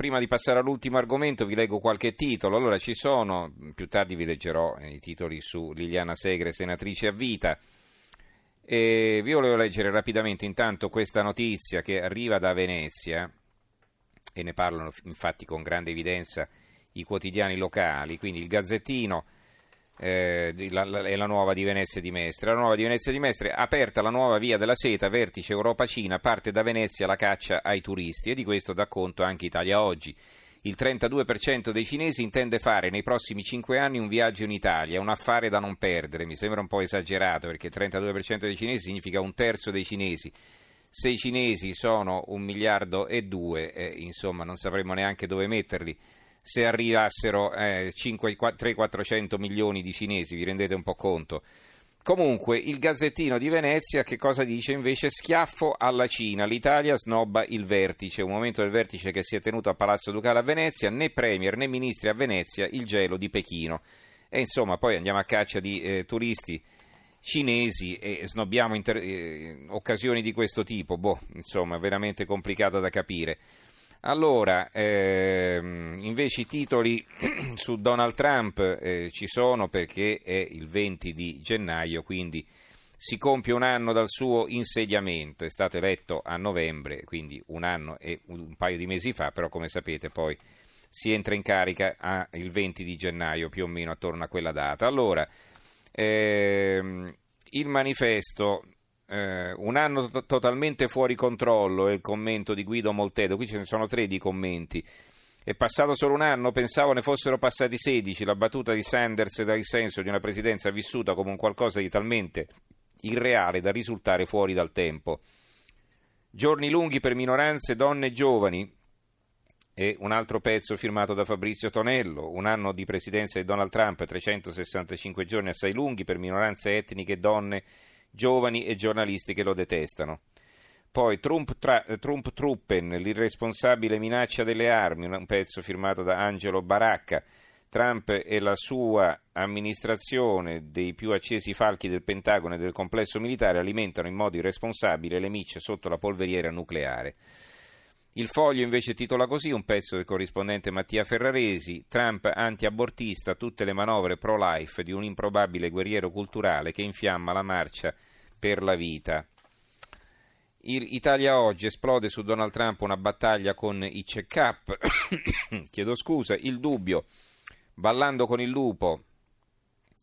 prima di passare all'ultimo argomento vi leggo qualche titolo. Allora ci sono, più tardi vi leggerò i titoli su Liliana Segre, senatrice a vita. E vi volevo leggere rapidamente intanto questa notizia che arriva da Venezia e ne parlano infatti con grande evidenza i quotidiani locali, quindi il Gazzettino eh, la, la, è la nuova di Venezia di Mestre. La nuova di Venezia di Mestre, aperta la nuova via della seta, vertice Europa-Cina, parte da Venezia la caccia ai turisti e di questo dà conto anche Italia Oggi. Il 32% dei cinesi intende fare nei prossimi 5 anni un viaggio in Italia, un affare da non perdere. Mi sembra un po' esagerato perché il 32% dei cinesi significa un terzo dei cinesi. Se i cinesi sono un miliardo e due, eh, insomma non sapremmo neanche dove metterli se arrivassero eh, 300-400 milioni di cinesi, vi rendete un po' conto. Comunque, il Gazzettino di Venezia che cosa dice invece? Schiaffo alla Cina, l'Italia snobba il vertice, un momento del vertice che si è tenuto a Palazzo Ducale a Venezia, né premier né ministri a Venezia, il gelo di Pechino. E insomma, poi andiamo a caccia di eh, turisti cinesi e snobbiamo inter- eh, occasioni di questo tipo. Boh, insomma, veramente complicato da capire. Allora, ehm, invece i titoli su Donald Trump eh, ci sono perché è il 20 di gennaio, quindi si compie un anno dal suo insediamento, è stato eletto a novembre, quindi un anno e un paio di mesi fa, però come sapete poi si entra in carica il 20 di gennaio, più o meno attorno a quella data. Allora, ehm, il manifesto eh, un anno to- totalmente fuori controllo è il commento di Guido Moltedo, qui ce ne sono tre di commenti. È passato solo un anno, pensavo ne fossero passati 16. La battuta di Sanders dà il senso di una presidenza vissuta come un qualcosa di talmente irreale da risultare fuori dal tempo. Giorni lunghi per minoranze, donne e giovani. E un altro pezzo firmato da Fabrizio Tonello. Un anno di presidenza di Donald Trump, 365 giorni assai lunghi per minoranze etniche, donne giovani e giornalisti che lo detestano. Poi Trump, tra, Trump Truppen, l'irresponsabile minaccia delle armi, un pezzo firmato da Angelo Baracca. Trump e la sua amministrazione dei più accesi falchi del Pentagono e del complesso militare alimentano in modo irresponsabile le micce sotto la polveriera nucleare. Il foglio invece titola così un pezzo del corrispondente Mattia Ferraresi, Trump anti-abortista, tutte le manovre pro-life di un improbabile guerriero culturale che infiamma la marcia per la vita. Italia oggi esplode su Donald Trump una battaglia con i check-up, chiedo scusa, il dubbio, ballando con il lupo,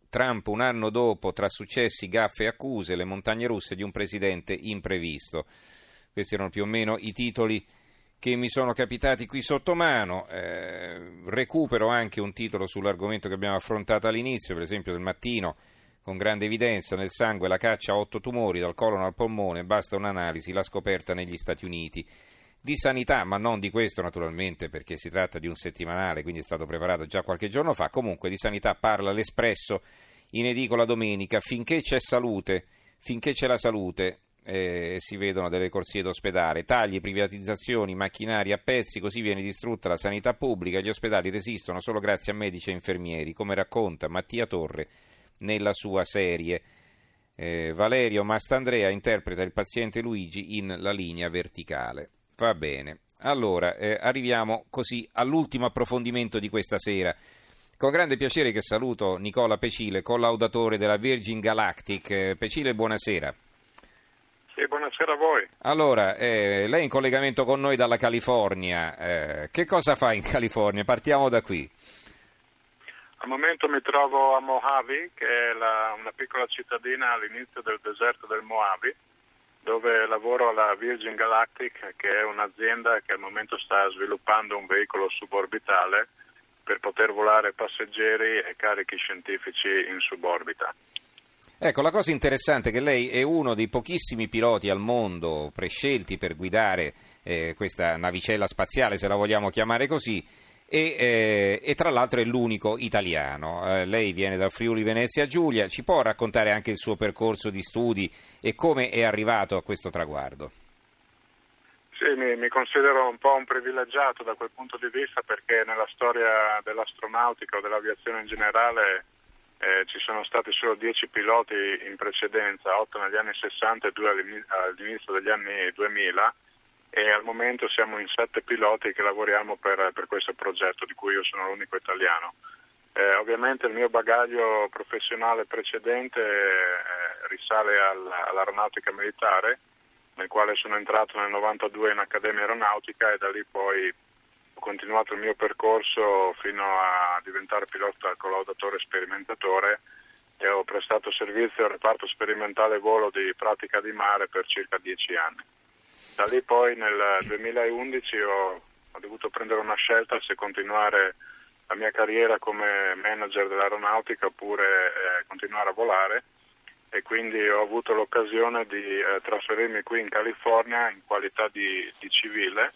Trump un anno dopo tra successi, gaffe e accuse, le montagne russe di un presidente imprevisto. Questi erano più o meno i titoli che mi sono capitati qui sotto mano. Eh, recupero anche un titolo sull'argomento che abbiamo affrontato all'inizio, per esempio del mattino, con grande evidenza nel sangue la caccia a otto tumori dal colon al polmone, basta un'analisi, la scoperta negli Stati Uniti. Di sanità, ma non di questo naturalmente perché si tratta di un settimanale, quindi è stato preparato già qualche giorno fa, comunque di sanità parla l'Espresso in edicola domenica, finché c'è salute, finché c'è la salute, eh, si vedono delle corsie d'ospedale, tagli, privatizzazioni, macchinari a pezzi, così viene distrutta la sanità pubblica, gli ospedali resistono solo grazie a medici e infermieri, come racconta Mattia Torre nella sua serie. Eh, Valerio Mastandrea interpreta il paziente Luigi in La linea verticale. Va bene. Allora, eh, arriviamo così all'ultimo approfondimento di questa sera. Con grande piacere che saluto Nicola Pecile, collaudatore della Virgin Galactic. Eh, Pecile, buonasera. Sì, buonasera a voi. Allora, eh, lei è in collegamento con noi dalla California. Eh, che cosa fa in California? Partiamo da qui. Al momento mi trovo a Mojave, che è la, una piccola cittadina all'inizio del deserto del Mojave, dove lavoro alla Virgin Galactic, che è un'azienda che al momento sta sviluppando un veicolo suborbitale per poter volare passeggeri e carichi scientifici in suborbita. Ecco, la cosa interessante è che lei è uno dei pochissimi piloti al mondo prescelti per guidare eh, questa navicella spaziale, se la vogliamo chiamare così, e, eh, e tra l'altro è l'unico italiano. Eh, lei viene dal Friuli Venezia Giulia, ci può raccontare anche il suo percorso di studi e come è arrivato a questo traguardo? Sì, mi, mi, considero un po' un privilegiato da quel punto di vista perché nella storia dell'astronautica o dell'aviazione in generale eh, ci sono stati solo 10 piloti in precedenza, 8 negli anni 60 e 2 all'inizio degli anni 2000 e al momento siamo in sette piloti che lavoriamo per, per questo progetto di cui io sono l'unico italiano. Eh, ovviamente il mio bagaglio professionale precedente eh, risale all, all'aeronautica militare, nel quale sono entrato nel 92 in Accademia Aeronautica e da lì poi ho continuato il mio percorso fino a diventare pilota collaudatore sperimentatore e ho prestato servizio al reparto sperimentale volo di pratica di mare per circa dieci anni. Da lì poi nel 2011 ho, ho dovuto prendere una scelta se continuare la mia carriera come manager dell'aeronautica oppure eh, continuare a volare e quindi ho avuto l'occasione di eh, trasferirmi qui in California in qualità di, di civile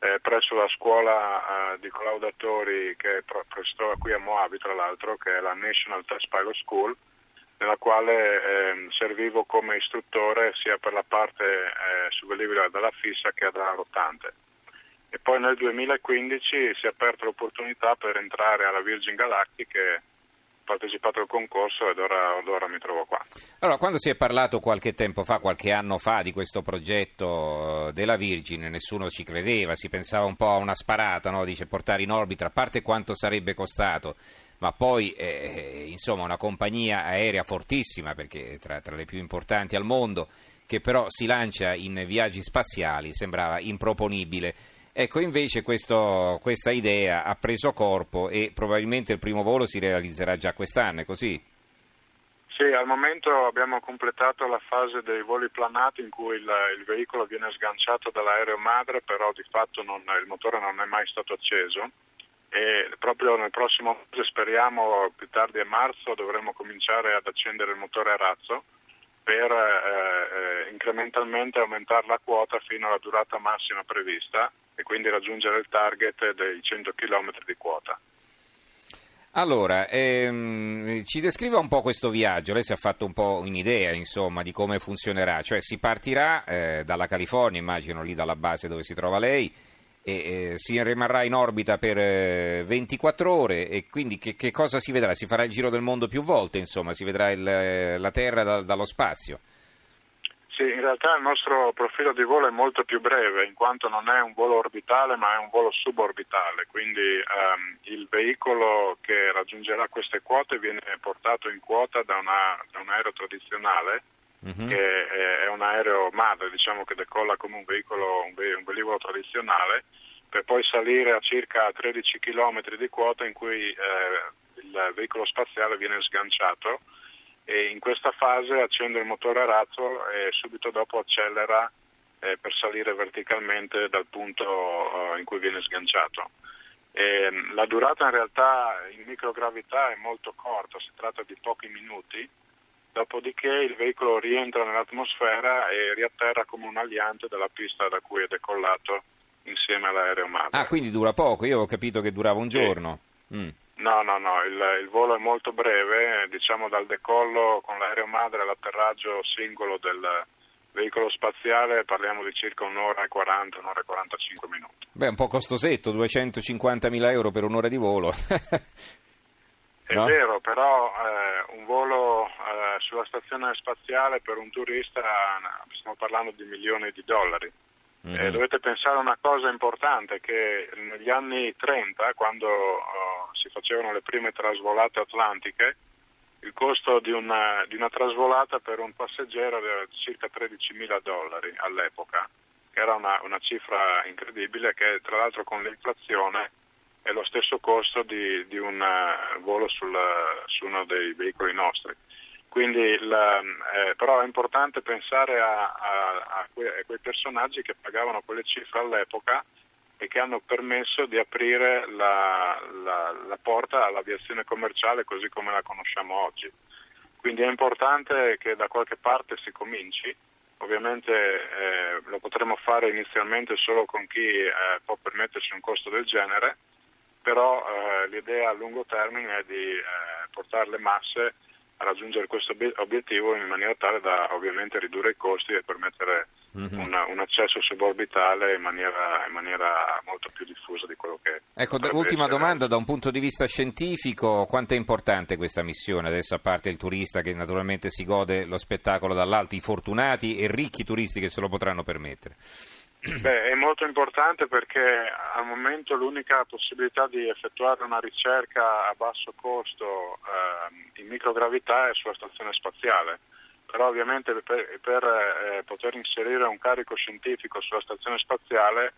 eh, presso la scuola eh, di collaudatori che prestò qui a Moabi tra l'altro che è la National Test Pilot School nella quale eh, servivo come istruttore sia per la parte eh, subvelivile della fissa che della rotante. E poi nel 2015 si è aperta l'opportunità per entrare alla Virgin Galactic partecipato al concorso ed ora, ora, mi trovo qua. Allora, quando si è parlato qualche tempo fa, qualche anno fa, di questo progetto eh, della Virgin, nessuno ci credeva, si pensava un po' a una sparata, no? dice portare in orbita, a parte quanto sarebbe costato ma poi eh, insomma una compagnia aerea fortissima perché tra, tra, le più importanti al mondo che però si lancia in viaggi spaziali sembrava improponibile. Ecco invece questo, questa idea ha preso corpo e probabilmente il primo volo si realizzerà già quest'anno, è così? Sì, al momento abbiamo completato la fase dei voli planati in cui il, il veicolo viene sganciato dall'aereo madre, però di fatto non, il motore non è mai stato acceso e proprio nel prossimo mese, speriamo più tardi a marzo, dovremo cominciare ad accendere il motore a razzo per eh, eh, incrementalmente aumentare la quota fino alla durata massima prevista e quindi raggiungere il target dei 100 km di quota. Allora, ehm, ci descriva un po' questo viaggio, lei si è fatto un po' un'idea insomma di come funzionerà, cioè si partirà eh, dalla California, immagino lì dalla base dove si trova lei, e eh, si rimarrà in orbita per eh, 24 ore e quindi che, che, cosa si vedrà? Si farà il giro del mondo più volte, insomma, si vedrà il, eh, la Terra da, dallo spazio. Sì, in realtà il nostro profilo di volo è molto più breve, in quanto non è un volo orbitale ma è un volo suborbitale, quindi ehm, il veicolo che raggiungerà queste quote viene portato in quota da, una, da un aereo tradizionale uh-huh. che è un aereo madre, diciamo che decolla come un veicolo, un, ve- un velivolo tradizionale, per poi salire a circa 13 km di quota in cui eh, il veicolo spaziale viene sganciato e in questa fase accende il motore a razzo e subito dopo accelera eh, per salire verticalmente dal punto uh, in cui viene sganciato. E, la durata in realtà in microgravità è molto corta, si tratta di pochi minuti dopodiché il veicolo rientra nell'atmosfera e riatterra come un aliante dalla pista da cui è decollato insieme all'aereo madre. Ah, quindi dura poco, io ho capito che durava un giorno. Sì. Mm. No, no, no, il, il, volo è molto breve, diciamo dal decollo con l'aereo madre all'atterraggio singolo del veicolo spaziale parliamo di circa un'ora e 40, un'ora e 45 minuti. Beh, un po' costosetto, 250 mila euro per un'ora di volo. È no? vero, però eh, un volo eh, sulla stazione spaziale per un turista stiamo parlando di milioni di dollari. Mm-hmm. Eh, dovete pensare a una cosa importante, che negli anni 30, quando si facevano le prime trasvolate atlantiche, il costo di una, di una trasvolata per un passeggero era circa 13 mila dollari all'epoca, che era una, una cifra incredibile che tra l'altro con l'inflazione è lo stesso costo di, di un uh, volo sul, su uno dei veicoli nostri. Quindi, la, eh, però è importante pensare a, a, a, quei, a, quei, personaggi che pagavano quelle cifre all'epoca e che hanno permesso di aprire la, la, la porta all'aviazione commerciale così come la conosciamo oggi. Quindi è importante che da qualche parte si cominci, ovviamente eh, lo potremo fare inizialmente solo con chi eh, può permettersi un costo del genere, però eh, l'idea a lungo termine è di eh, portare le masse a raggiungere questo obiettivo in maniera tale da ovviamente ridurre i costi e permettere mm-hmm. un, un, accesso suborbitale in maniera, in maniera, molto più diffusa di quello che Ecco, ultima essere. domanda, da un punto di vista scientifico, quanto è importante questa missione? Adesso a parte il turista che naturalmente si gode lo spettacolo dall'alto, i fortunati e ricchi turisti che se lo potranno permettere. Beh, è molto importante perché al momento l'unica possibilità di effettuare una ricerca a basso costo eh, in microgravità è sulla stazione spaziale. Però ovviamente per, per eh, poter inserire un carico scientifico sulla stazione spaziale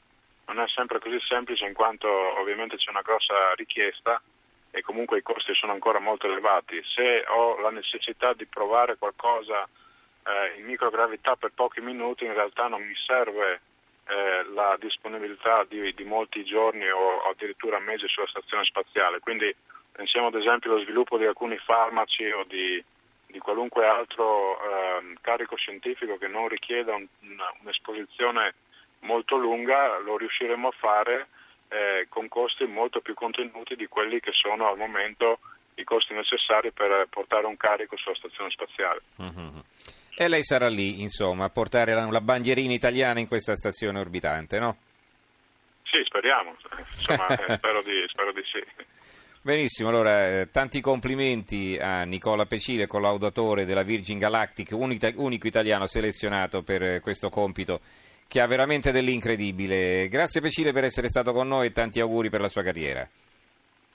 non è sempre così semplice in quanto ovviamente c'è una grossa richiesta e comunque i costi sono ancora molto elevati. Se ho la necessità di provare qualcosa eh, in microgravità per pochi minuti, in realtà non mi serve eh, la disponibilità di, di, molti giorni o addirittura mesi sulla stazione spaziale. Quindi pensiamo ad esempio allo sviluppo di alcuni farmaci o di, di qualunque altro eh, carico scientifico che non richieda un, una, un'esposizione molto lunga, lo riusciremo a fare eh, con costi molto più contenuti di quelli che sono al momento i costi necessari per portare un carico sulla stazione spaziale. Mm-hmm. E lei sarà lì, insomma, a portare la, la, bandierina italiana in questa stazione orbitante, no? Sì, speriamo, insomma, spero, di, spero, di, sì. Benissimo, allora eh, tanti complimenti a Nicola Pecile, collaudatore della Virgin Galactic, unico, unico italiano selezionato per eh, questo compito che ha veramente dell'incredibile. Grazie Pecile per essere stato con noi e tanti auguri per la sua carriera.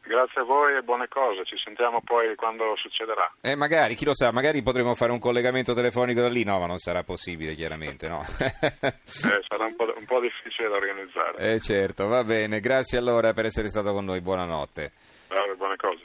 Grazie a voi e buone cose, ci sentiamo poi quando succederà. Eh, magari, chi lo sa, magari potremo fare un collegamento telefonico da lì, no, ma non sarà possibile chiaramente, no? eh, sarà un po', un po', difficile da organizzare. Eh certo, va bene, grazie allora per essere stato con noi, buonanotte. Vabbè, buone cose.